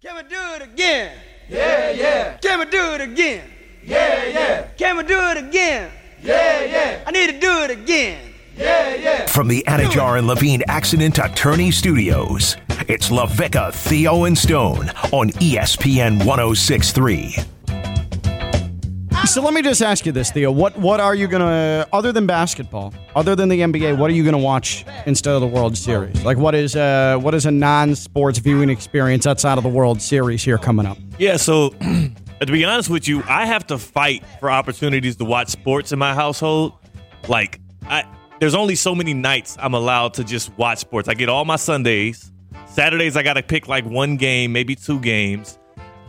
Can we do it again? Yeah, yeah, Can we do it again? yeah, yeah, Can we do it again? yeah, yeah, I need to do it again. yeah, yeah. From the Anidjar and Levine Accident Attorney Studios, it's LaVica, Theo, and Stone on ESPN 1063. So let me just ask you this, Theo. What what are you gonna other than basketball, other than the NBA, what are you gonna watch instead of the World Series? Like what is uh what is a non sports viewing experience outside of the World Series here coming up? Yeah, so to be honest with you, I have to fight for opportunities to watch sports in my household. Like, I there's only so many nights I'm allowed to just watch sports. I get all my Sundays. Saturdays I got to pick like one game, maybe two games.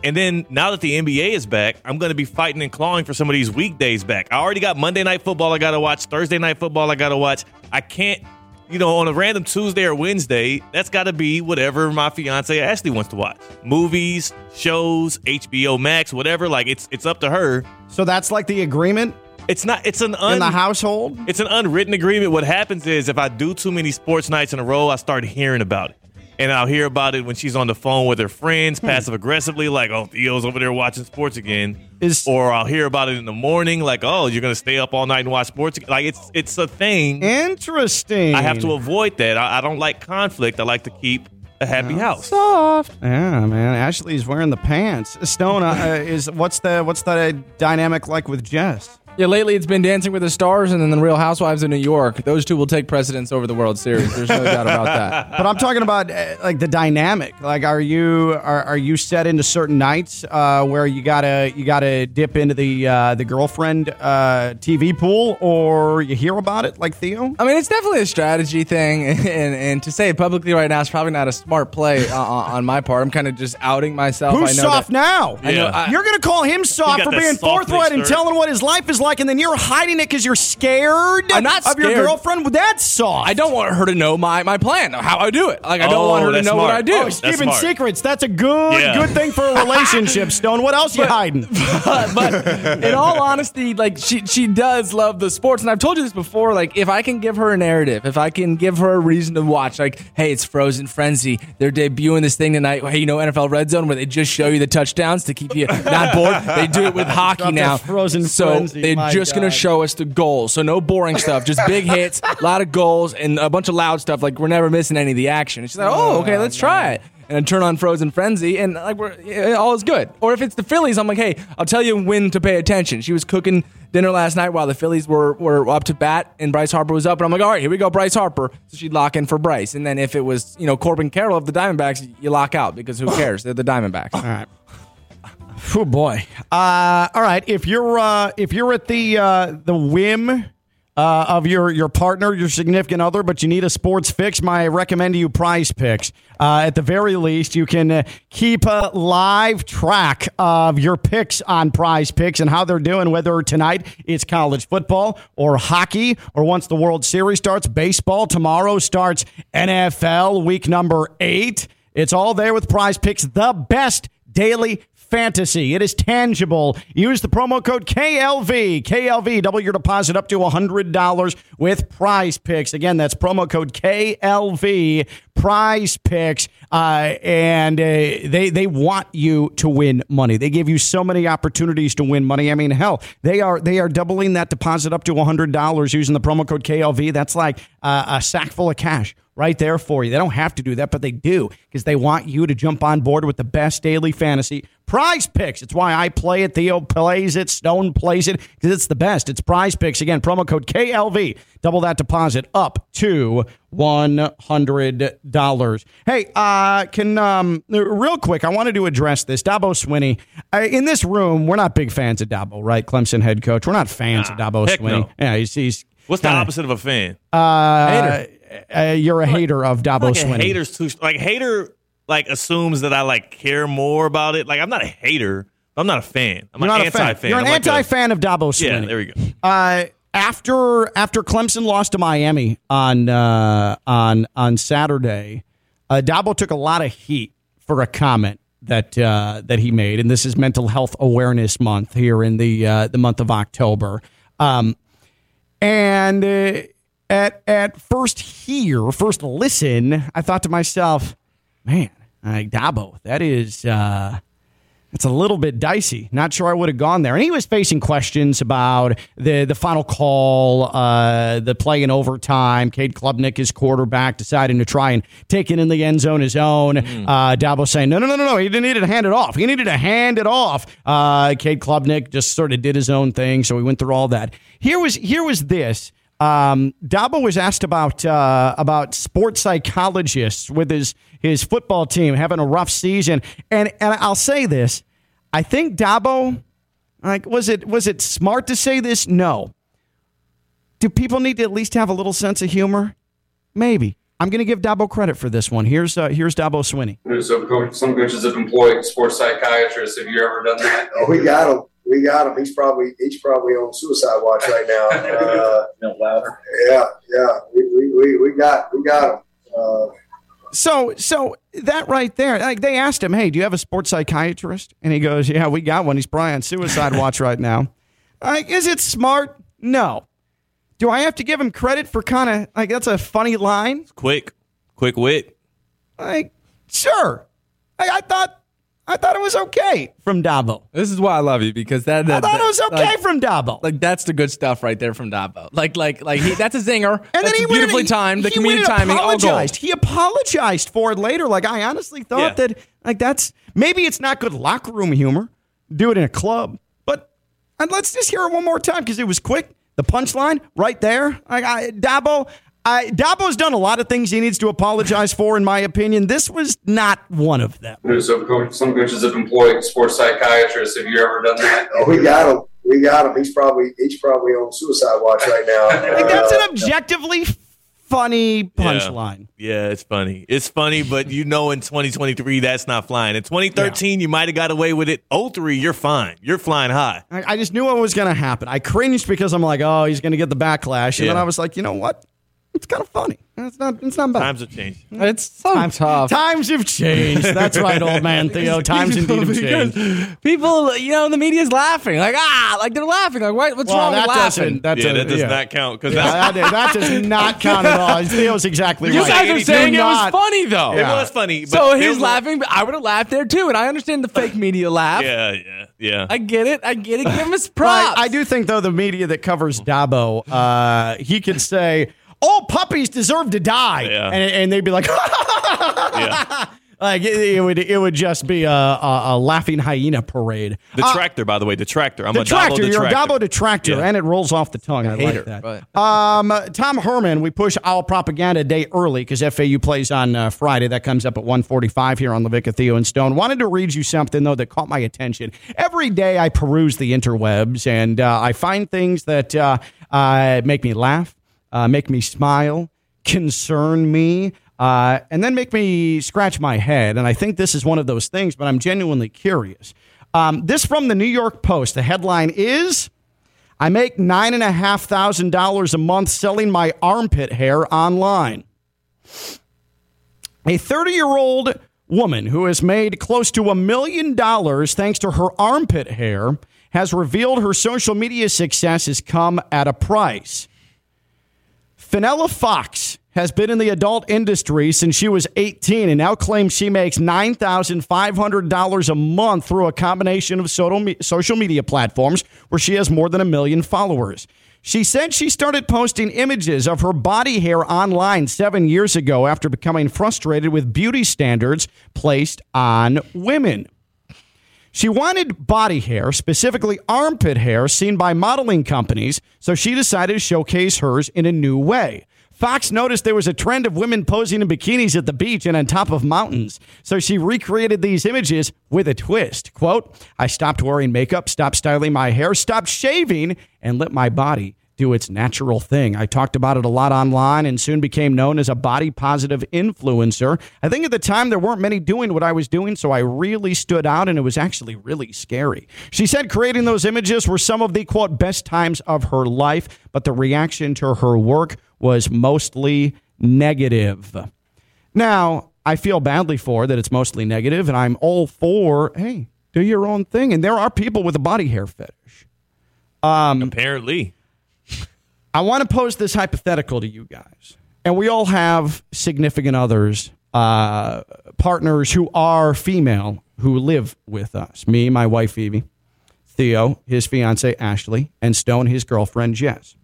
And then now that the NBA is back, I'm going to be fighting and clawing for some of these weekdays back. I already got Monday night football I got to watch, Thursday night football I got to watch. I can't, you know, on a random Tuesday or Wednesday, that's got to be whatever my fiance Ashley wants to watch. Movies, shows, HBO Max, whatever. Like it's it's up to her. So that's like the agreement It's not it's an un, in the household? it's an unwritten agreement. What happens is if I do too many sports nights in a row, I start hearing about it. And I'll hear about it when she's on the phone with her friends, Hmm. passive aggressively, like, oh, Theo's over there watching sports again. Is- or I'll hear about it in the morning, like, oh, you're gonna stay up all night and watch sports. again? Like it's it's a thing. Interesting. I have to avoid that. I, I don't like conflict. I like to keep a happy house. soft. Yeah, man. Ashley's wearing the pants. Stone uh, is what's the what's the dynamic like with Jess? Yeah, lately it's been Dancing with the Stars and then the Real Housewives of New York. Those two will take precedence over the World Series. There's no doubt about that. But I'm talking about uh, like the dynamic. Like, are you are, are you set into certain nights uh, where you gotta you gotta dip into the uh, the girlfriend uh, TV pool, or you hear about it like Theo? I mean, it's definitely a strategy thing, and, and to say it publicly right now is probably not a smart play uh, on on my part. I'm kind of just outing myself. Who's I know soft that- now? I know, I- you're gonna call him soft for being soft forthright and telling what his life is like, and then you're hiding it because you're scared. I'm not of your scared. girlfriend. Well, That's soft. I don't want her to know my, my plan, how I do it. Like I don't Oh, want her to oh, that's know what smart. I do. Oh, That's keeping smart. secrets. That's a good Yeah. good thing for a relationship, Stone. What else are you hiding? but in all honesty, like she she does love the sports, and I've told you this before. Like if I can give her a narrative, if I can give her a reason to watch, like hey, it's Frozen Frenzy, they're debuting this thing tonight. Hey, you know NFL Red Zone where they just show you the touchdowns to keep you not bored. They do it with hockey now. Frozen so Frenzy, they're just gonna show us the goals. So no boring stuff, just big hits, a lot of goals, and a bunch of loud stuff. Like we're never missing any of the action. And she's like, oh, okay, let's try it and then turn on Frozen Frenzy, and like we're all is good. Or if it's the Phillies, I'm like, hey, I'll tell you when to pay attention. She was cooking dinner last night while the Phillies were were up to bat, and Bryce Harper was up, and I'm like, all right, here we go, Bryce Harper. So she'd lock in for Bryce, and then if it was you know Corbin Carroll of the Diamondbacks, you lock out because who cares? They're the Diamondbacks. All right. Oh boy. Uh, all right. If you're uh, if you're at the uh, the whim uh, of your your partner, your significant other, but you need a sports fix, my recommend to you Prize Picks. Uh, at the very least, you can uh, keep a live track of your picks on Prize Picks and how they're doing. Whether tonight it's college football or hockey, or once the World Series starts, baseball. Tomorrow starts NFL week number eight. It's all there with Prize Picks, the best daily fantasy. It is tangible. Use the promo code KLV. KLV, double your deposit up to $100 with prize picks. Again, that's promo code KLV, prize picks. Uh, and uh, they, they want you to win money. They give you so many opportunities to win money. I mean, hell, they are, they are doubling that deposit up to $100 using the promo code KLV. That's like uh, a sack full of cash right there for you. They don't have to do that, but they do because they want you to jump on board with the best daily fantasy prize picks. It's why I play it. Theo plays it. Stone plays it because it's the best. It's prize picks. Again, promo code KLV. Double that deposit up to $100. Hey, uh, can, um, real quick, I wanted to address this. Dabo Swinney. Uh, in this room, we're not big fans of Dabo, right? Clemson head coach. We're not fans of Dabo Swinney. no. Yeah, he's, he's What's the kinda- opposite of a fan? Uh, uh, you're a hater of Dabo like Swinney. hater's too like hater like assumes that I like care more about it. Like I'm not a hater. I'm not a fan. I'm You're not an a fan. You're an I'm like anti-fan of Dabo Swinney. Yeah, there we go. Uh, after after Clemson lost to Miami on uh, on on Saturday, uh, Dabo took a lot of heat for a comment that uh, that he made, and this is Mental Health Awareness Month here in the uh, the month of October. Um, and uh, at at first hear, first listen, I thought to myself, man, Like Dabo, that is uh it's a little bit dicey. Not sure I would have gone there. And he was facing questions about the the final call, uh, the play in overtime. Cade Klubnik, his quarterback, deciding to try and take it in the end zone his own. Uh, Dabo saying, no, no, no, no, no. He didn't need to hand it off. He needed to hand it off. Uh, Cade Klubnik just sort of did his own thing. So we went through all that. Here was here was this. Um, Dabo was asked about uh, about sports psychologists with his his football team having a rough season, and and I'll say this: I think Dabo, like, was it was it smart to say this? No. Do people need to at least have a little sense of humor? Maybe. I'm going to give Dabo credit for this one. Here's uh, here's Dabo Swinney. So some coaches have employed sports psychiatrists. Have you ever done that? Oh, we got him. We got him. He's probably he's probably on suicide watch right now. Uh, No louder. yeah, yeah. We, we, we, we got we got him. Uh, So so that right there, like they asked him, "Hey, do you have a sports psychiatrist?" And he goes, "Yeah, we got one. He's probably on suicide watch right now." Like, is it smart? No. Do I have to give him credit for kind of like that's a funny line? Quick, quick wit. Like, sure. I, I thought I thought it was okay from Dabo. This is why I love you because that. that I that thought it was okay like, from Dabo. like that's the good stuff right there from Dabo. Like like like he, that's a zinger. and then he beautifully and- timed. The he went comedic timing, apologized. gold. He apologized for it later. Like I honestly thought Yeah. that like that's maybe it's not good locker room humor. Do it in a club, but and let's just hear it one more time because it was quick. The punchline right there. Like I, Dabo. I, Dabo's done a lot of things he needs to apologize for, in my opinion. This was not one of them. So coach, some coaches have employed sports psychiatrists. Have you ever done that? oh, we got him. We got him. He's probably he's probably on suicide watch right now. Like, that's an objectively funny punchline. Yeah, it's funny. It's funny, but you know, in 2023, that's not flying. In 2013, you might have got away with it. 03, you're fine. You're flying high. I, I just knew what was going to happen. I cringed because I'm like, oh, he's going to get the backlash, and then I was like, you know what? It's kind of funny. It's not. It's not bad. Times have changed. It's so tough. Times have changed. That's right, old man Theo. Times indeed have changed. People, you know, the media's laughing. Like, ah, like they're laughing. Like, what, what's Well, wrong that with laughing? doesn't. That's yeah, a- that does yeah. not count because Yeah, that, that does not count at all. Theo's exactly you right. guys are Do saying it was funny, though. it was funny. But So he's was- laughing, but I would have laughed there too. And I understand the fake media laugh. Yeah, yeah, yeah. I get it. I get it. Give him his Right. props. I do think though the media that covers Dabo, uh, he could say, "All puppies deserve to die," Yeah. and, and they'd be like, yeah. like it, it would it would just be a, a, a laughing hyena parade. The Uh, tractor, by the way, the tractor. I'm Detractor, a Dabo you're a detractor. Dabo detractor, Yeah. and it rolls off the tongue. I Hater, like that. but- Um, Tom Herman, we push Owl Propaganda day early because FAU plays on uh, Friday. That comes up at 1:45 here on Levica, Theo, and Stone. Wanted to read you something, though, that caught my attention. Every day I peruse the interwebs, and uh, I find things that uh, uh, make me laugh, uh, make me smile, concern me, uh, and then make me scratch my head. And I think this is one of those things, but I'm genuinely curious. Um, this from the New York Post. The headline is I make nine and a half thousand dollars a month selling my armpit hair online. A 30 year old woman who has made close to a million dollars thanks to her armpit hair has revealed her social media success has come at a price. Fenella Fox has been in the adult industry since she was 18 and now claims she makes $9,500 a month through a combination of social social media platforms where she has more than a million followers. She said she started posting images of her body hair online seven years ago after becoming frustrated with beauty standards placed on women. She wanted body hair, specifically armpit hair, seen by modeling companies, so she decided to showcase hers in a new way. Fox noticed there was a trend of women posing in bikinis at the beach and on top of mountains, so she recreated these images with a twist. Quote, I stopped wearing makeup, stopped styling my hair, stopped shaving, and let my body do its natural thing. I talked about it a lot online and soon became known as a body positive influencer. I think at the time there weren't many doing what I was doing, so I really stood out and it was actually really scary. She said creating those images were some of the quote best times of her life, but the reaction to her work was mostly negative. Now, I feel badly for that it's mostly negative, and I'm all for, hey, do your own thing. And there are people with a body hair fetish. Um, Apparently. I want to pose this hypothetical to you guys. And we all have significant others uh, partners who are female who live with us. Me, my wife Phoebe, Theo, his fiance Ashley, and Stone, his girlfriend Jess.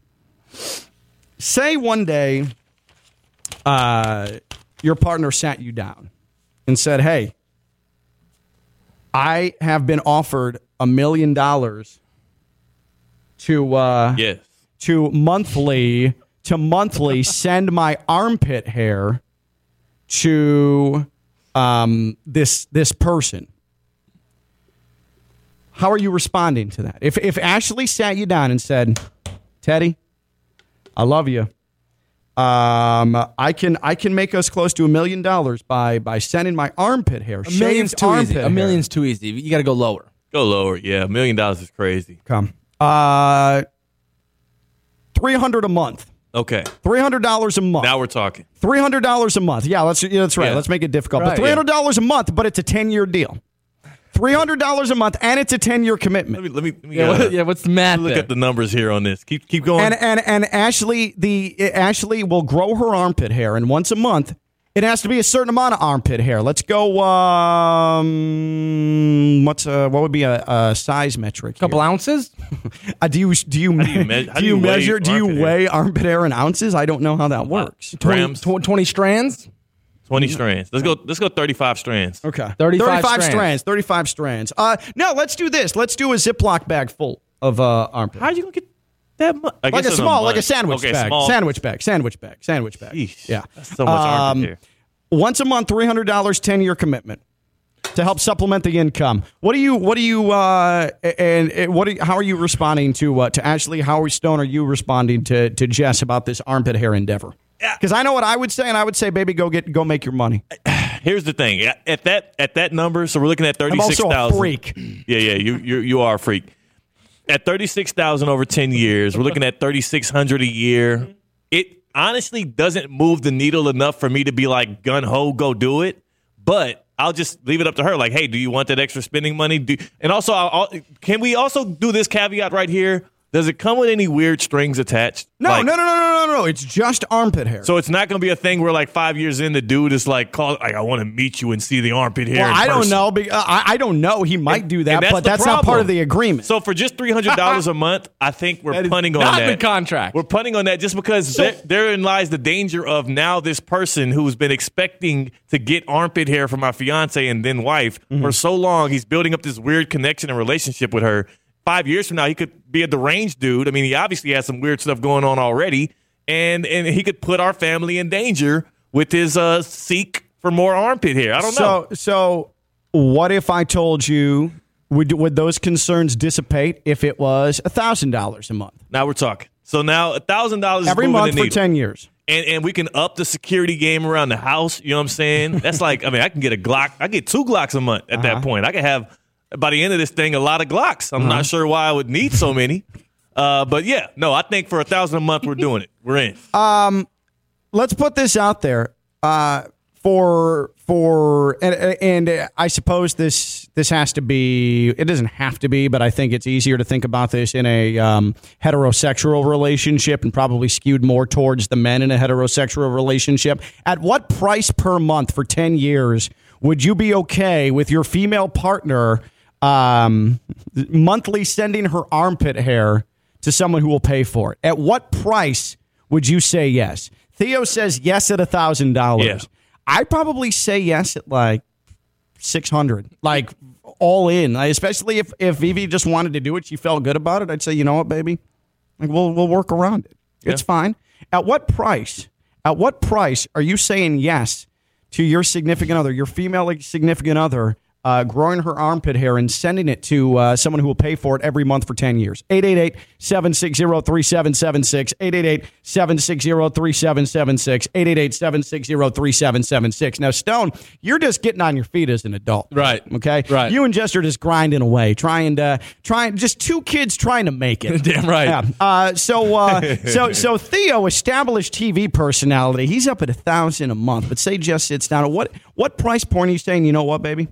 Say one day, uh, your partner sat you down and said, "Hey, I have been offered a million dollars to uh, Yes. To monthly to monthly send my armpit hair to um, this this person. How are you responding to that? If if Ashley sat you down and said, "Teddy, I love you. Um, I can I can make us close to a million dollars by by sending my armpit hair. A million's shaved too armpit easy. hair. A million's too easy. You got to go lower. Go lower. Yeah, a million dollars is crazy. Come. Uh, three hundred a month. Okay. Three hundred dollars a month. Now we're talking. Three hundred dollars a month. Yeah, let's. Yeah, that's right. Yeah. Let's make it difficult. Right. But three hundred dollars a month, but it's a ten year deal. Three hundred dollars a month, and it's a ten year Let commitment. me let me, let me Yeah, uh, what, yeah what's the math look there? at the numbers here on this. Keep keep going. And and and Ashley, the Ashley will grow her armpit hair, and once a month, it has to be a certain amount of armpit hair. Let's go. Um, what's uh, what would be a, a size metric? A couple here? ounces? Uh, do you do you, do you me- how do do you you measure? Do you armpit hair? weigh armpit hair in ounces? I don't know how that works. 20, Grams. tw- 20 strands? Twenty strands. Let's go. Let's go. Thirty-five strands. Okay. 35 strands. strands. 35 strands. Uh, no, let's do this. Let's do a Ziploc bag full of uh, armpit. How are you gonna get that much? I like guess a small, like a sandwich okay, bag. Small. Sandwich bag. Sandwich bag. Sandwich bag. Sheesh. Yeah. That's so much armpit Um, hair. Once a month, three hundred dollars, ten year commitment to help supplement the income. What do you? What do you? Uh, and, and what? Are, how are you responding to uh, to Ashley? How are Stone? Are you responding to to Jess about this armpit hair endeavor? Because I know what I would say, and I would say, baby, go get go make your money. Here's the thing. At- At that at that number, so we're looking at I'm also a thousand. freak. Yeah, yeah. You you you are a freak. At thirty-six thousand over ten years, we're looking at thirty-six hundred a year. It honestly doesn't move the needle enough for me to be like gun ho, go do it. But I'll just leave it up to her. Like, hey, do you want that extra spending money? Do, and also, I'll- can we also do this caveat right here? Does it come with any weird strings attached? No, Like- no, no, no, no, no, no. It's just armpit hair. So it's not going to be a thing where like five years in, the dude is like, call, like I want to meet you and see the armpit hair. well, I don't know. be- uh, I, I don't know. He might And- do that, but the that's not part of the agreement. So for just three hundred dollars a month, I think we're That punting on not that. the contract. We're punting on that just because there, therein lies the danger of now this person who's been expecting to get armpit hair from my fiance and then wife Mm-hmm. for so long. He's building up this weird connection and relationship with her. Five years from now, he could be a deranged dude. I mean, he obviously has some weird stuff going on already, and and he could put our family in danger with his uh, seek for more armpit hair. I don't know. so, so what if I told you would would those concerns dissipate if it was thousand dollars a month Now we're talking. So now a thousand dollars every month for needle. ten years? and and we can up the security game around the house. You know what I'm saying? That's like, I mean, I can get a Glock. I get two Glocks a month at Uh-huh. that point. I can have by the end of this thing a lot of Glocks. I'm not sure why I would need so many. Uh, but yeah, no, I think for a thousand a month, we're doing it. We're in. Uh, let's put this out there uh, for for and, and I suppose this this has to be it doesn't have to be but I think it's easier to think about this in a um, heterosexual relationship and probably skewed more towards the men in a heterosexual relationship at what price per month for 10 years would you be okay with your female partner um, monthly sending her armpit hair to someone who will pay for it at what price would you say yes Theo says yes at a thousand Yeah. dollars. I'd probably say yes at like six hundred, like all in. Especially if if Vivi just wanted to do it, she felt good about it. I'd say, you know what, baby, like we'll we'll work around it. It's fine. At what price? At what price are you saying yes to your significant other, your female significant other, uh, growing her armpit hair and sending it to uh, someone who will pay for it every month for 10 years? 888 760 3776. 888 760 3776. 888 760 3776. Now, Stone, you're just getting on your feet as an adult. Right. Okay. Right. You and Jess are just grinding away, trying to, trying, just two kids trying to make it. Damn right. Yeah. Uh, so, uh, so, so Theo, established TV personality, he's up at a thousand a month. But say Jess sits down. at What what price point are you saying? You know what, baby?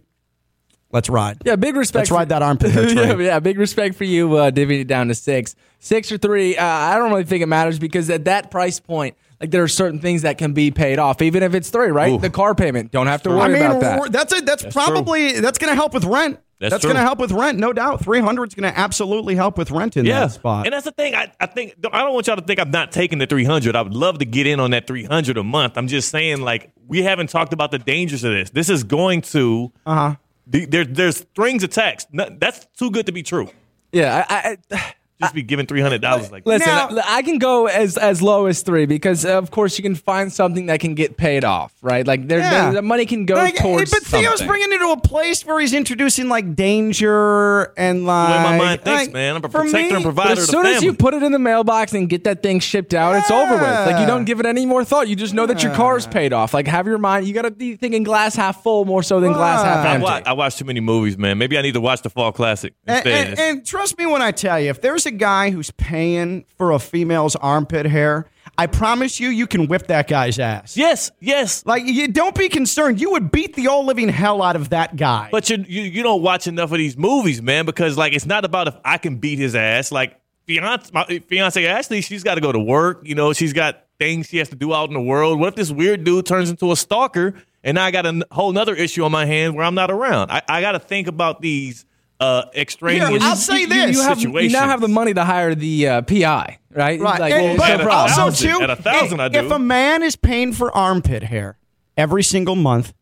Let's ride. Yeah, big respect. Let's ride that armpit hair yeah, yeah, big respect for you uh, divvying it down to six, six or three. Uh, I don't really think it matters because at that price point, like Like there are certain things that can be paid off, even if it's three, right? Ooh. The car payment, don't have to worry I mean, about that. we're- that's a, that's, probably that's going to help with rent. That's That's, going to help with rent, no doubt. Three hundred is going to absolutely help with rent in yeah. that spot. And that's the thing. I, I think I don't want y'all to think I'm not taking the 300. I would love to get in on that 300 a month. I'm just saying, like, we haven't talked about the dangers of this. This is going to. Uh Uh-huh. There, there's strings attached. That's too good to be true. yeah, I, I, Just be giving three hundred dollars like. Listen, Now- I I can go as as low as three because, uh, of course, you can find something that can get paid off, right? Like there, Yeah. there- the money can go Like, towards. but Theo's something. bringing it to a place where he's introducing like danger and like. way my mind thinks, like, man. I'm a for protector me- and provider. But as soon as you put it in the mailbox and get that thing shipped out, it's over with. Like you don't give it any more thought. You just know that your car's paid off. Like have your mind. You got to be thinking glass half full more so than glass half Right. I empty. watch, I watch too many movies, man. Maybe I need to watch the Fall Classic And, and, and trust me when I tell you, if there's a guy who's paying for a female's armpit hair, I promise you, you can whip that guy's ass. yes, yes. Like, you don't be concerned. You would beat the all living hell out of that guy. But you, you you don't watch enough of these movies, man, because like it's not about if I can beat his ass. Like fiance, my fiance Ashley, she's got to go to work. You know, she's got things she has to do out in the world. What if this weird dude turns into a stalker, and now I got a whole nother issue on my hand where I'm not around? I, I got to think about these uh extraneous Here, I'll say You- this. You, have, you now have the money to hire the uh, PI, right? Right. Like, And- well, but a also, thousand- too, at a thousand, I if, do. if a man is paying for armpit hair every single month,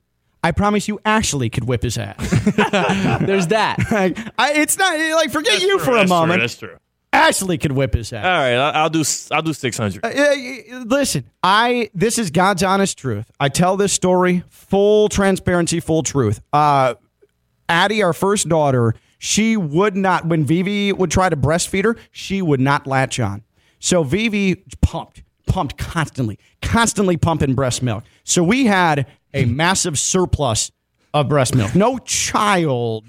I promise you, Ashley could whip his ass. there's that. like, I, it's not like forget That's you true, for a that's true, moment. that's true. Ashley could whip his ass. All right, I'll, I'll do I'll do six hundred. Uh, uh, listen, I this is God's honest truth. I tell this story full transparency, full truth. Uh, Addie, our first daughter, she would not when Vivi would try to breastfeed her, she would not latch on. So Vivi pumped, pumped constantly, constantly pumping breast milk. So we had a massive surplus of breast milk. No child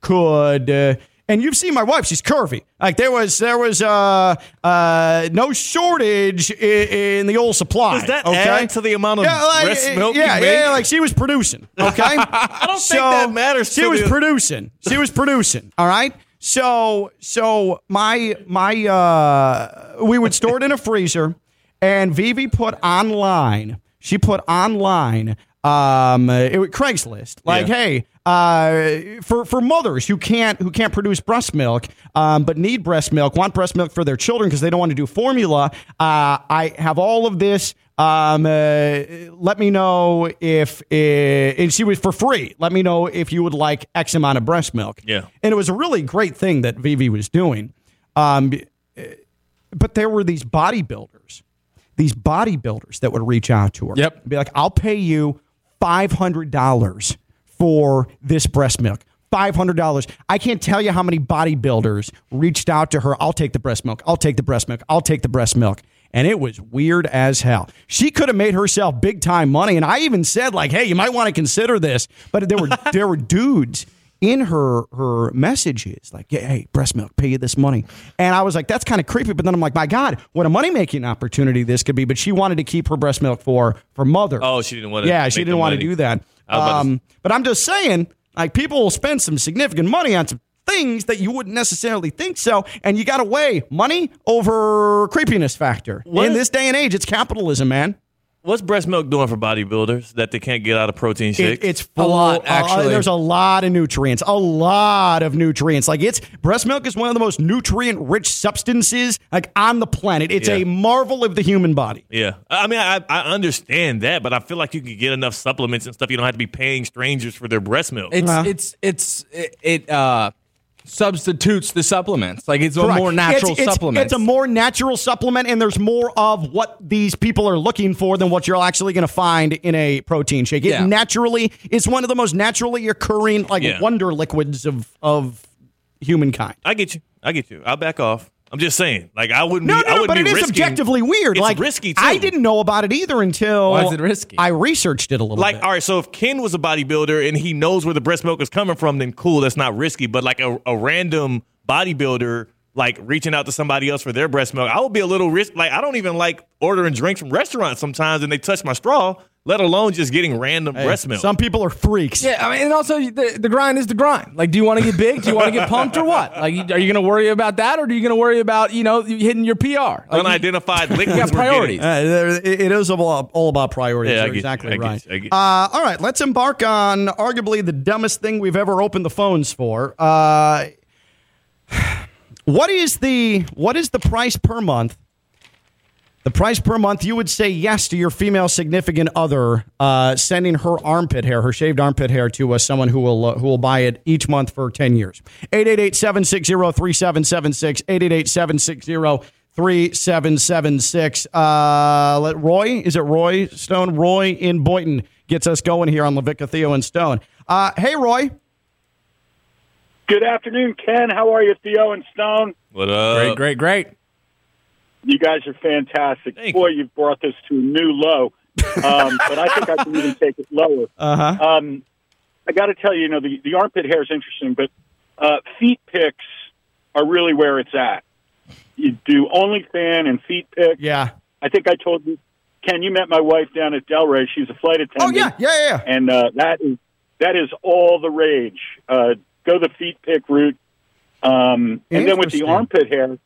could. Uh, and you've seen my wife; she's curvy. Like there was, there was uh, uh, no shortage in, in the old supply. Does that okay? add to the amount of like, breast milk Yeah, yeah, like she was producing. Okay, I don't think that matters She was the- producing. She was producing. All right. So, so my my uh, we would store it in a freezer, and Vivi put online. She put online. Um, it was Craigslist. Like, Yeah. hey, uh, for for mothers who can't who can't produce breast milk, um, but need breast milk, want breast milk for their children because they don't want to do formula. Uh, I have all of this. Um, uh, let me know if uh, and she was for free. Let me know if you would like X amount of breast milk. Yeah. and it was a really great thing that Vivi was doing. Um, but there were these bodybuilders, these bodybuilders that would reach out to her. Yep. and be like, "I'll pay you five hundred dollars for this breast milk." Five hundred dollars. I can't tell you how many bodybuilders reached out to her. I'll take the breast milk. I'll take the breast milk. I'll take the breast milk. And it was weird as hell. She could have made herself big time money. And I even said, like, hey, you might want to consider this. But there were there were dudes in her her messages like hey, hey breast milk pay you this money. And i was like that's kind of creepy. But then i'm like my god what a money making opportunity this could be. But she wanted to keep her breast milk for for mother Oh, she didn't want to. yeah she didn't want to do that. About to- um, but i'm just saying like people will spend some significant money on some things that you wouldn't necessarily think so and you got to weigh money over creepiness factor. What? In this day and age it's capitalism man What's breast milk doing for bodybuilders that they can't get out of protein It, shakes? it's full, lot, uh, actually. there's a lot of nutrients, a lot of nutrients. Like it's breast milk is one of the most nutrient rich substances like on the planet. It's Yeah. a marvel of the human body. yeah, I mean, I, I understand that, but I feel like you can get enough supplements and stuff. You don't have to be paying strangers for their breast milk. It's Uh-huh. it's it's it, it uh substitutes the supplements. Like it's a more natural it's, it's- supplement. It's a more natural supplement, and there's more of what these people are looking for than what you're actually going to find in a protein shake. It Yeah. naturally, it's one of the most naturally occurring like Yeah. wonder liquids of of humankind. I get you. I get you. I'll back off. I'm just saying, like I wouldn't. No, be, no, I wouldn't but be it is risking- objectively weird. It's like risky too. I didn't know about it either until Why is it risky? I researched it a little bit. Like, bit. all right, so if Ken was a bodybuilder and he knows where the breast milk is coming from, then cool, that's not risky. But like a, a random bodybuilder, like reaching out to somebody else for their breast milk, I would be a little risk. Like, I don't even like ordering drinks from restaurants sometimes, and they touch my straw. Let alone just getting random Hey, breast milk. Some people are freaks. Yeah, I mean, and also the, the grind is the grind. Like, do you want to get big? Do you want to get pumped or what? Like, are you going to worry about that, or are you going to worry about you know hitting your PR? Like, Unidentified liquids. got priorities. Uh, it it is all, all about priorities. Yeah, I You're exactly I get right. you. I get you. Uh, all right, let's embark on arguably the dumbest thing we've ever opened the phones for. Uh, what is the what is the price per month? The price per month you would say yes to your female significant other uh, sending her armpit hair, her shaved armpit hair, to uh, someone who will uh, who will buy it each month for ten years. 888-760-3776, 888-760-3776. Uh, let Roy, is it Roy Stone? Roy in Boynton gets us going here on Levica Theo and Stone. Uh, hey, Roy. Good afternoon, Ken. How are you, Theo and Stone? What up? Great, great, great. You guys are fantastic. Thank Boy, you. you've brought this to a new low. Um, but I think I can even take it lower. Uh-huh. Um, I got to tell you, you know, the, the armpit hair is interesting, but uh, feet pics are really where it's at. You do OnlyFan and feet pics. Yeah. I think I told you, Ken, you met my wife down at Delray. She's a flight attendant. Oh, attendant. yeah, yeah, yeah. and uh, that is that is all the rage. Uh, go the feet pic route, um, and then with the armpit hair,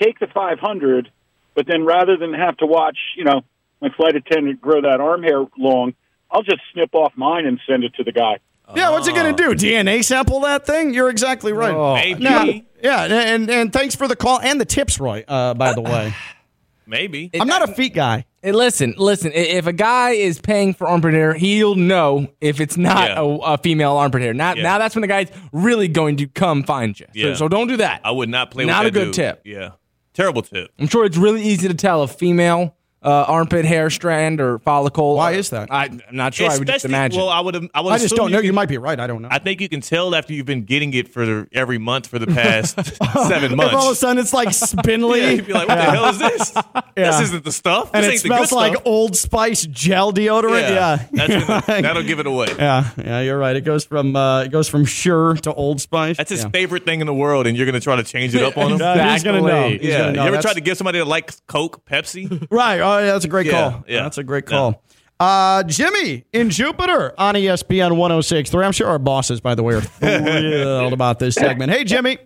take the five hundred, but then rather than have to watch, you know, my flight attendant grow that arm hair long, I'll just snip off mine and send it to the guy. Yeah, what's it going to do? DNA sample that thing? You're exactly right. Oh. Maybe. Now- yeah, and and thanks for the call and the tips, Roy. Uh, by the way, Maybe. I'm not a feet guy. Hey, listen, listen. If a guy is paying for armpit hair, he'll know if it's not Yeah. a, a female armpit hair. Now, Yeah. now that's when the guy's really going to come find you. So- Yeah. So, don't do that. I would not play Not with a that good dude. tip. Yeah. Terrible tip. I'm sure it's really easy to tell a female uh, armpit hair strand or follicle. Why is that? I, I'm not sure. I would just imagine. Well, I would. I would. I just don't know. You, You might be right. I don't know. I think you can tell after you've been getting it for the, every month for the past seven If all of a sudden it's like spindly, Yeah, you'd be like, "What the hell is this? This isn't the stuff. and this it ain't the good smells like stuff." Old Spice gel deodorant. Yeah, That's gonna, that'll give it away. yeah, yeah. You're right. It goes from uh, it goes from Sure to Old Spice. That's his yeah. favorite thing in the world, and you're going to try to change it up on him. Uh, he's gonna know. Exactly. He's yeah. gonna know. You ever That's- tried to get somebody that likes Coke, Pepsi? Right. Oh, yeah, that's a great Yeah, call. yeah. That's a great Yeah. call. Uh, Jimmy in Jupiter on ESPN 106.3. I'm sure our bosses, by the way, are thrilled about this segment. Hey, Jimmy.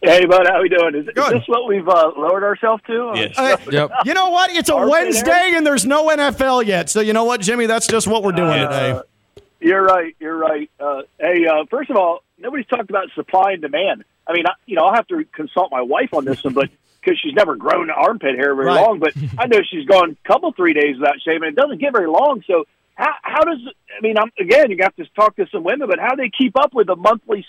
Hey, bud, how we doing? Is, is Good. this what we've uh, lowered ourselves to? Yes. Uh, Yep. You know what? It's a Armpit Wednesday hair? and there's no NFL yet. So you know what, Jimmy? That's just what we're doing today. You're right. You're right. Uh, hey, uh, first of all, nobody's talked about supply and demand. I mean, I, you know, I'll have to consult my wife on this one, but because she's never grown armpit hair very Right. long, but I know she's gone a couple three days without shaving. It doesn't get very long. So how how does I mean? I'm, again, you have to talk to some women, but how do they keep up with the monthly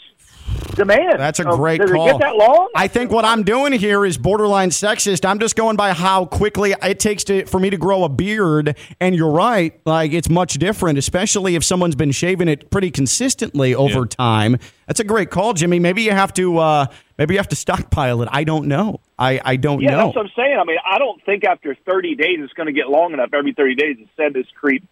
demand? That's a Uh, great does call. it get that long? I think what I'm doing here is borderline sexist. I'm just going by how quickly it takes to for me to grow a beard. And you're right, like it's much different, especially if someone's been shaving it pretty consistently over Yeah. time. That's a great call, Jimmy. Maybe you have to uh, maybe you have to stockpile it. I don't know. I, I don't Yeah, know. that's what I'm saying. I mean, I don't think after 30 days it's going to get long enough every 30 days to send this creep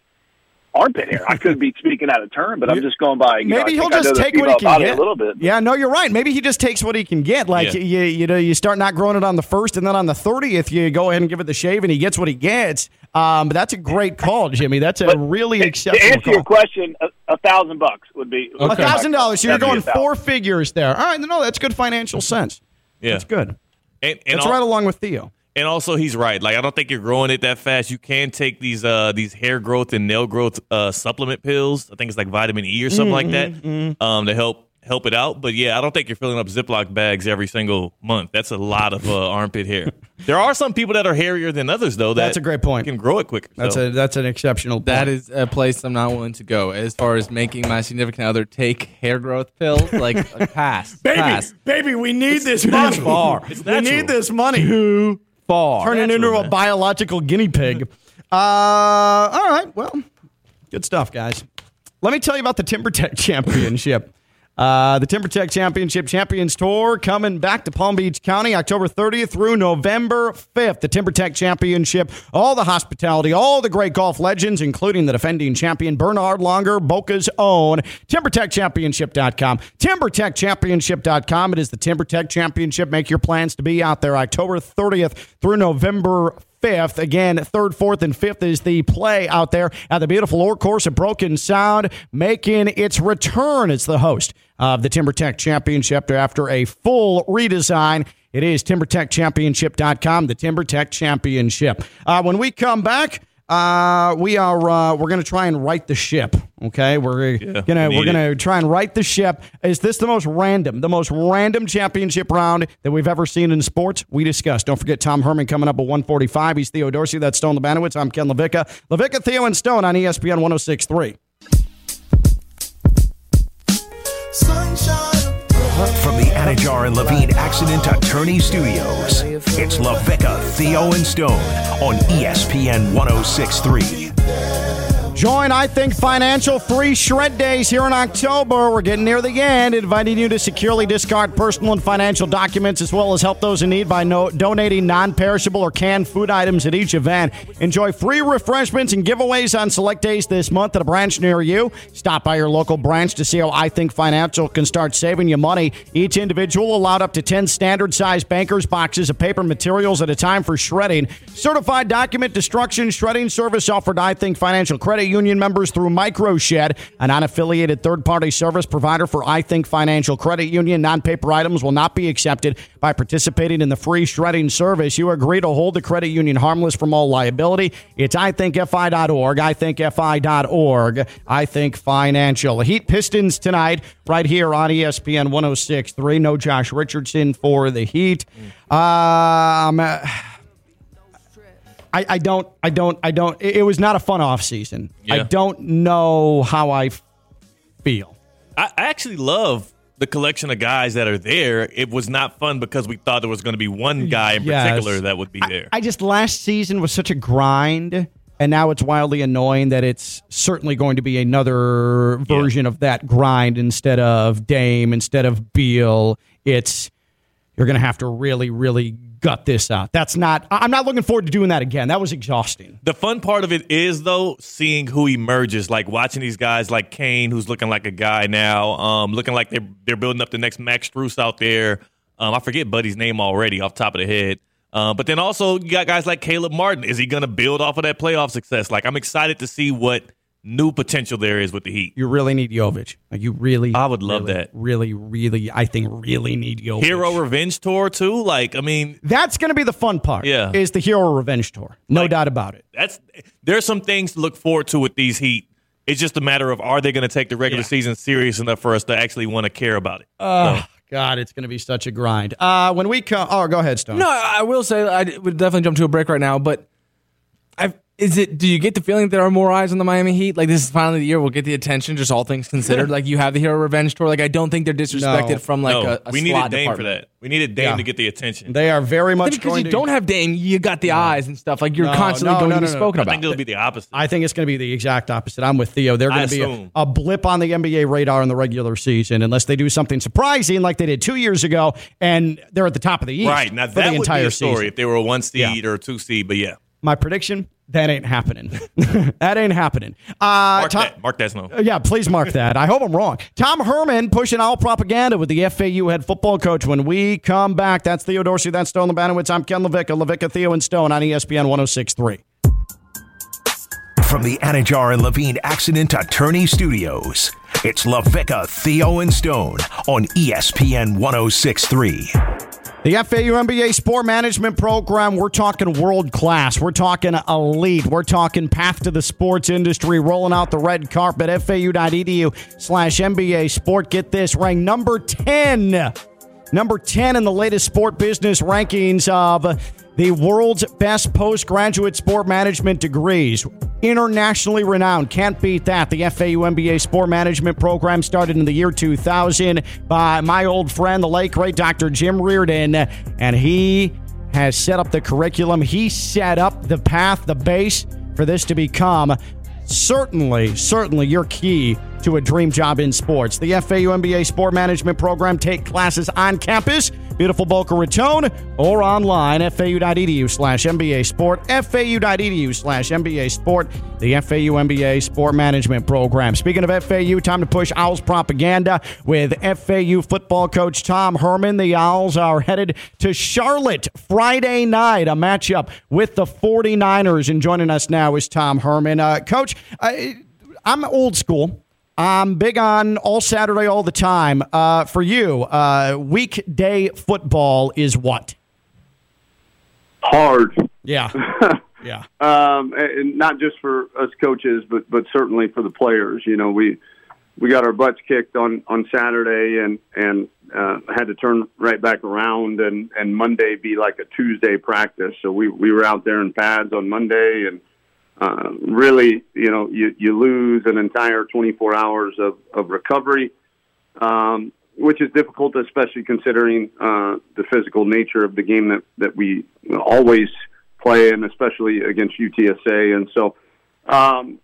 armpit hair. I could be speaking out of turn, but I'm just going by. You know, Maybe he'll think I know just take what he can get. a little bit. Yeah, no, you're right. Maybe he just takes what he can get. Like Yeah. you, you know, you start not growing it on the first, and then on the thirtieth, you go ahead and give it the shave, and he gets what he gets. Um, but that's a great call, Jimmy. That's a But really to exceptional answer call. your question, a, a thousand bucks would be A thousand dollars. So you're That'd be going a four figures there. All right, no, that's good financial sense. Yeah. That's good. And, and That's al- right along with Theo. And also, he's right. Like, I don't think you're growing it that fast. You can take these uh these hair growth and nail growth uh supplement pills. I think it's like vitamin E or something like that Mm-hmm, um to help help it out. But yeah, I don't think you're filling up Ziploc bags every single month. That's a lot of uh, armpit hair. There are some people that are hairier than others, though. That That's a great point. Can grow it quicker. That's so. a that's an exceptional. That point. is a place I'm not willing to go as far as making my significant other take hair growth pills. Like, like pass, pass. baby, we need this money. far. It's we need this money. Too far. Turn it into Natural, a biological guinea pig. Uh, all right. Well, good stuff, guys. Let me tell you about the TimberTech Championship. Uh, the TimberTech Championship Champions Tour coming back to Palm Beach County October 30th through November 5th. The Timber Tech Championship, all the hospitality, all the great golf legends, including the defending champion Bernhard Langer, Boca's own. TimberTechChampionship.com. TimberTechChampionship.com. It is the Timber Tech Championship. Make your plans to be out there October 30th through November fifth. Again, third, fourth, and fifth is the play out there at the beautiful Old Course at Broken Sound, making its return as the host of the TimberTech Championship after a full redesign. It is TimberTechChampionship.com, the TimberTech Championship. Uh, when we come back, uh, we are uh, we're gonna try and right the ship. Okay, we're gonna we we're gonna try and right the ship. Is this the most random, the most random championship round that we've ever seen in sports? We discussed. Don't forget Tom Herman coming up at 145. He's Theo Dorsey. That's Stone Lebanowitz. I'm Ken Levica. Levica, Theo, and Stone on ESPN 1063. From the Anidjar and Levine Accident Attorney Studios, it's LaVica, Theo, and Stone on ESPN 1063. Join I Think Financial free shred days here in October. We're getting near the end, inviting you to securely discard personal and financial documents as well as help those in need by no- donating non perishable or canned food items at each event. Enjoy free refreshments and giveaways on select days this month at a branch near you. Stop by your local branch to see how I Think Financial can start saving you money. Each individual allowed up to 10 standard size bankers boxes of paper materials at a time for shredding. Certified document destruction shredding service offered I Think Financial Credit Union members through MicroShed, an unaffiliated third party service provider for I Think Financial Credit Union. Non paper items will not be accepted by participating in the free shredding service. You agree to hold the credit union harmless from all liability. It's ithinkfi.org, ithinkfi.org, I Think FI.org. I think Financial. Heat Pistons tonight, right here on ESPN 1063. No Josh Richardson for the Heat. Um, I, I don't, I don't, I don't. It, it was not a fun off season. I don't know how I feel. I, I actually love the collection of guys that are there. It was not fun because we thought there was going to be one guy in Yes. particular that would be there. I just last season was such a grind, and now it's wildly annoying that it's certainly going to be another version of that grind instead of Dame, instead of Beal. It's you're going to have to really, really gut this out. That's not. I'm not looking forward to doing that again. That was exhausting. The fun part of it is though seeing who emerges, like watching these guys like Kane, who's looking like a guy now, um, looking like they're they're building up the next Max Strus out there. Um, I forget Buddy's name already off top of the head. Uh, but then also you got guys like Caleb Martin. Is he going to build off of that playoff success? Like I'm excited to see what new potential there is with the Heat. You really need Jovic. Like you really. I would love really, that. Really, really. I think really need Jovic. Herro Revenge Tour too. Like I mean, That's going to be the fun part. Yeah. Is the Herro Revenge Tour. No Like- doubt about it. that's there's some things to look forward to with these Heat. It's just a matter of are they going to take the regular Yeah. season serious enough for us to actually want to care about it. Oh, God, it's going to be such a grind. Uh, when we come. Oh, go ahead, Stone. No, I I will say I would definitely jump to a break right now, but I is it? Do you get the feeling there are more eyes on the Miami Heat? Like this is finally the year we'll get the attention, just all things considered. like you have the Herro Revenge tour. Like I don't think they're disrespected No. from like no, a, a we slot needed Dame for that. We needed Dame Yeah. to get the attention. They are very much because going you to. don't have Dame, you got the eyes and stuff. Like you're No, constantly no, going no, to be no, no. spoken I think it'll be the opposite. I think it's going to be the exact opposite. I'm with Theo. They're going to be a, a blip on the NBA radar in the regular season unless they do something surprising like they did two years ago, and they're at the top of the East right now, for that the would entire be a story season. if they were a one seed Yeah. or a two seed. But yeah, My prediction: that ain't happening. that ain't happening. Uh, mark Tom- that. Mark that snow. Yeah, please mark that. I hope I'm wrong. Tom Herman pushing all propaganda with the FAU head football coach. When we come back, that's Theo Dorsey, that's Stone Lebanowitz. I'm Ken Levica, Levica, Theo, and Stone on ESPN 1063. From the Anidjar and Levine Accident Attorney Studios, it's LaVica, Theo, and Stone on ESPN 1063. The FAU MBA Sport Management Program, we're talking world class. We're talking elite. We're talking path to the sports industry, rolling out the red carpet. FAU.edu slash MBA Sport. Get this, ranked number 10. Number 10 in the latest sport business rankings of the world's best postgraduate sport management degrees. Internationally renowned. Can't beat that. The FAU MBA Sport Management Program started in the year 2000 by my old friend, the late great Dr. Jim Riordan, and he has set up the curriculum. He set up the path, the base for this to become certainly, certainly your key to a dream job in sports. The FAU MBA Sport Management Program take classes on campus, beautiful Boca Raton, or online, fau.edu slash MBA Sport, fau.edu slash MBA Sport, the FAU MBA Sport Management Program. Speaking of FAU, time to push Owls propaganda with FAU football coach Tom Herman. The Owls are headed to Charlotte Friday night, a matchup with the 49ers. And joining us now is Tom Herman. Uh, coach, I, I'm old school. I'm big on all Saturday, all the time. Uh, for you, uh, weekday football is what? Hard. Yeah. yeah. Um, and not just for us coaches, but but certainly for the players. You know, we we got our butts kicked on on Saturday, and and uh, had to turn right back around, and and Monday be like a Tuesday practice. So we we were out there in pads on Monday, and uh, really, you know, you you lose an entire 24 hours of of recovery. Um, which is difficult, especially considering uh, the physical nature of the game that, that we always play, and especially against UTSA. And so, um,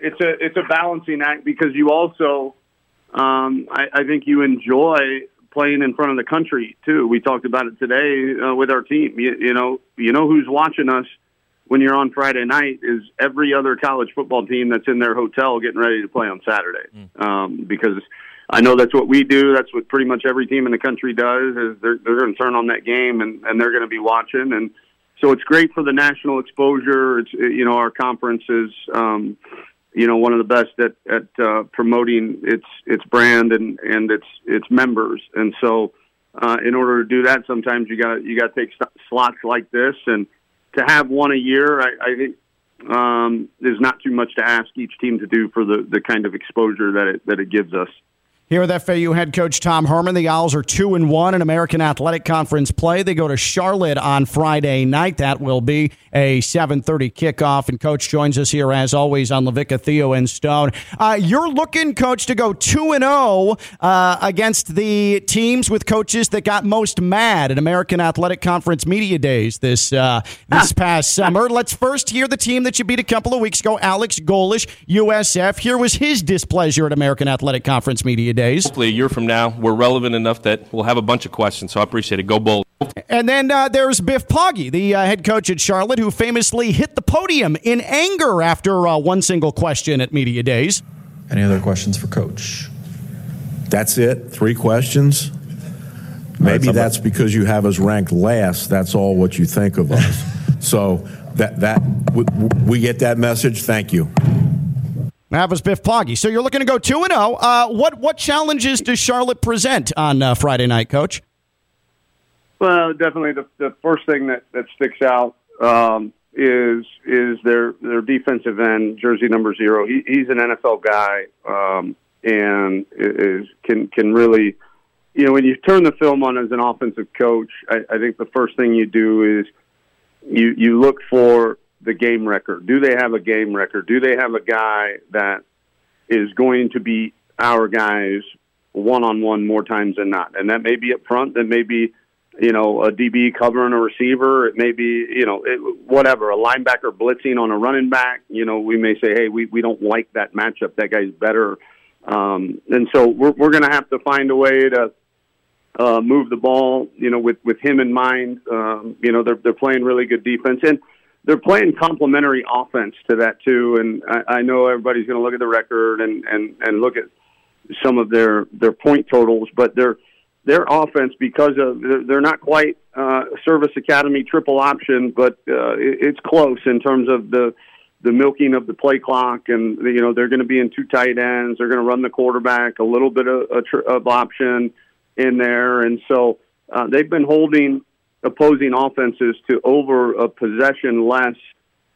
it's a it's a balancing act because you also, um, I, I think you enjoy playing in front of the country too. We talked about it today uh, with our team. You, you know, you know who's watching us when you're on Friday night is every other college football team that's in their hotel getting ready to play on Saturday, um, because I know that's what we do. That's what pretty much every team in the country does. Is they're they're going to turn on that game and and they're going to be watching, and so it's great for the national exposure. It's you know our conference is um, you know one of the best at at uh, promoting its its brand and and its its members, and so uh, in order to do that, sometimes you got you got to take slots like this, and to have one a year, I, I think um, there's not too much to ask each team to do for the the kind of exposure that it that it gives us. Here with FAU head coach Tom Herman, the Owls are two and one in American Athletic Conference play. They go to Charlotte on Friday night. That will be a 7:30 kickoff. And coach joins us here as always on LaVicka, Theo, and Stone. Uh, you're looking, coach, to go two and zero uh, against the teams with coaches that got most mad at American Athletic Conference media days this uh, this past summer. Let's first hear the team that you beat a couple of weeks ago, Alex Golesh, USF. Here was his displeasure at American Athletic Conference media days. Hopefully, a year from now, we're relevant enough that we'll have a bunch of questions. So I appreciate it. Go Bulls. And then uh, there's Biff Poggi, the uh, head coach at Charlotte, who famously hit the podium in anger after uh, one single question at media days. Any other questions for Coach? That's it? Three questions? Maybe that's because you have us ranked last. That's all what you think of us. so that that we, we get that message. Thank you. Was Biff Poggi. So you're looking to go two and zero. Uh, What what challenges does Charlotte present on uh, Friday night, Coach? Well, definitely the, the first thing that, that sticks out um, is is their their defensive end, jersey number zero. He, he's an NFL guy um, and is can can really, you know, when you turn the film on as an offensive coach, I, I think the first thing you do is you you look for the game wrecker. Do they have a game wrecker? Do they have a guy that is going to beat our guys one on one more times than not? And that may be up front. That may be you know, a DB covering a receiver. It may be, you know, it, whatever, a linebacker blitzing on a running back. You know, we may say, hey, we, we don't like that matchup. That guy's better. Um, and so we're, we're going to have to find a way to uh, move the ball, you know, with, with him in mind. Um, you know, they're, they're playing really good defense. And they're playing complementary offense to that, too. And I, I know everybody's going to look at the record and, and, and look at some of their, their point totals, but they're, their offense because of they're not quite uh, service academy triple option, but uh, it's close in terms of the the milking of the play clock, and you know they're going to be in two tight ends. They're going to run the quarterback a little bit of, of option in there, and so uh, they've been holding opposing offenses to over a possession less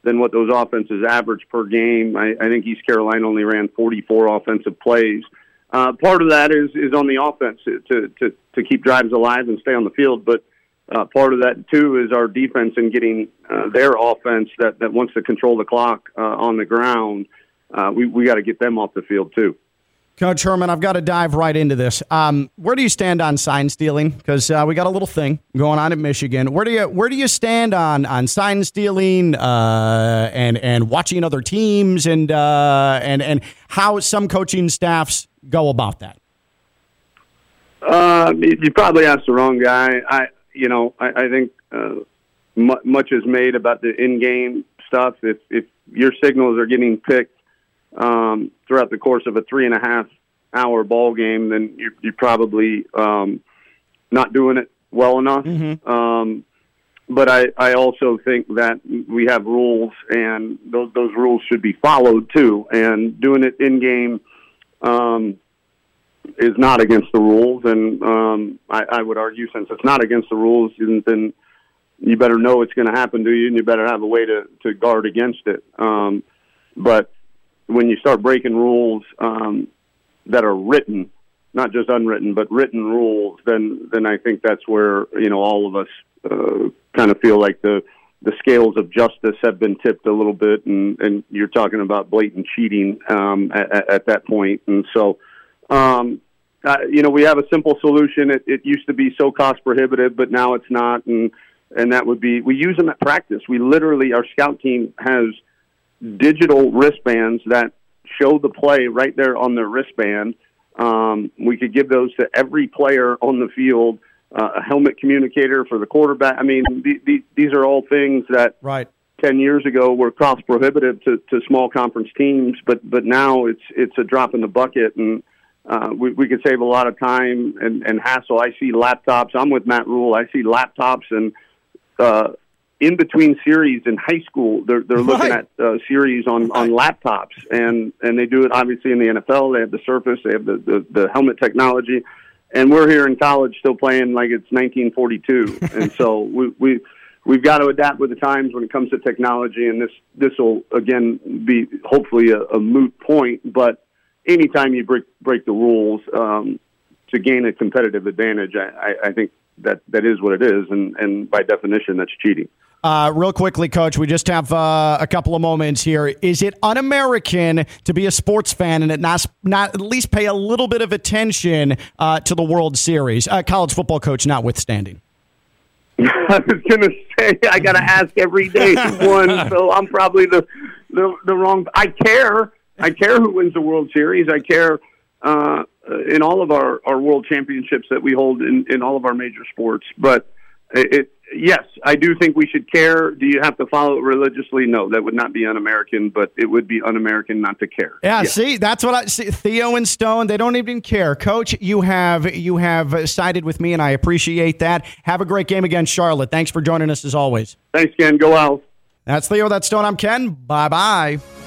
than what those offenses average per game. I, I think East Carolina only ran 44 offensive plays. Uh, part of that is is on the offense to to to keep drives alive and stay on the field, but uh, part of that too is our defense and getting uh, their offense that that wants to control the clock uh, on the ground. Uh, we we got to get them off the field too. Coach Herman, I've got to dive right into this. Um, where do you stand on sign stealing? Because uh, we got a little thing going on at Michigan. Where do you where do you stand on on sign stealing uh, and and watching other teams and uh, and and how some coaching staffs go about that? Uh, you probably asked the wrong guy. I, you know, I, I think uh, much is made about the in-game stuff. If if your signals are getting picked um, throughout the course of a three and a half hour ball game, then you're, you're probably um, not doing it well enough. Um, but I, I also think that we have rules, and those those rules should be followed too. And doing it in game um, is not against the rules. And um, I, I would argue, since it's not against the rules, then then you better know it's going to happen to you, and you better have a way to to guard against it. Um, but when you start breaking rules um, that are written, not just unwritten, but written rules, then then I think that's where you know all of us uh, kind of feel like the the scales of justice have been tipped a little bit, and and you're talking about blatant cheating um, at, at that point, and so. Um, uh, you know, we have a simple solution. It, it used to be so cost prohibitive, but now it's not, and and that would be we use them at practice. We literally, our scout team has digital wristbands that show the play right there on their wristband. Um, we could give those to every player on the field, uh, a helmet communicator for the quarterback. I mean, the, the, these are all things that right. 10 years ago were cost prohibitive to, to small conference teams, but, but now it's, it's a drop in the bucket and, uh, we, we could save a lot of time and, and hassle. I see laptops. I'm with Matt Rhule. I see laptops and, uh, in between series in high school, they're they're looking Right. at uh, series on on laptops, and and they do it obviously in the NFL. They have the Surface, they have the the, the helmet technology, and we're here in college still playing like it's 1942, and so we we we've got to adapt with the times when it comes to technology, and this this will again be hopefully a, a moot point, but anytime you break break the rules um, to gain a competitive advantage, I, I, I think that that is what it is, and and by definition, that's cheating. Uh, real quickly, Coach, we just have uh, a couple of moments here. Is it un-American to be a sports fan and not not at least pay a little bit of attention uh, to the World Series? Uh, college football coach notwithstanding. I was gonna say I gotta ask every day who won, so I'm probably the, the the wrong. I care. I care who wins the World Series. I care uh, in all of our, our World Championships that we hold in, in all of our major sports. But it yes, I do think we should care. Do you have to follow it religiously? No, that would not be un-American, but it would be un-American not to care. Yeah, Yes. see, that's what I see. Theo and Stone, they don't even care. Coach, you have you have sided with me, and I appreciate that. Have a great game against Charlotte. Thanks for joining us as always. Thanks, Ken. Go out. That's Theo. That's Stone. I'm Ken. Bye bye.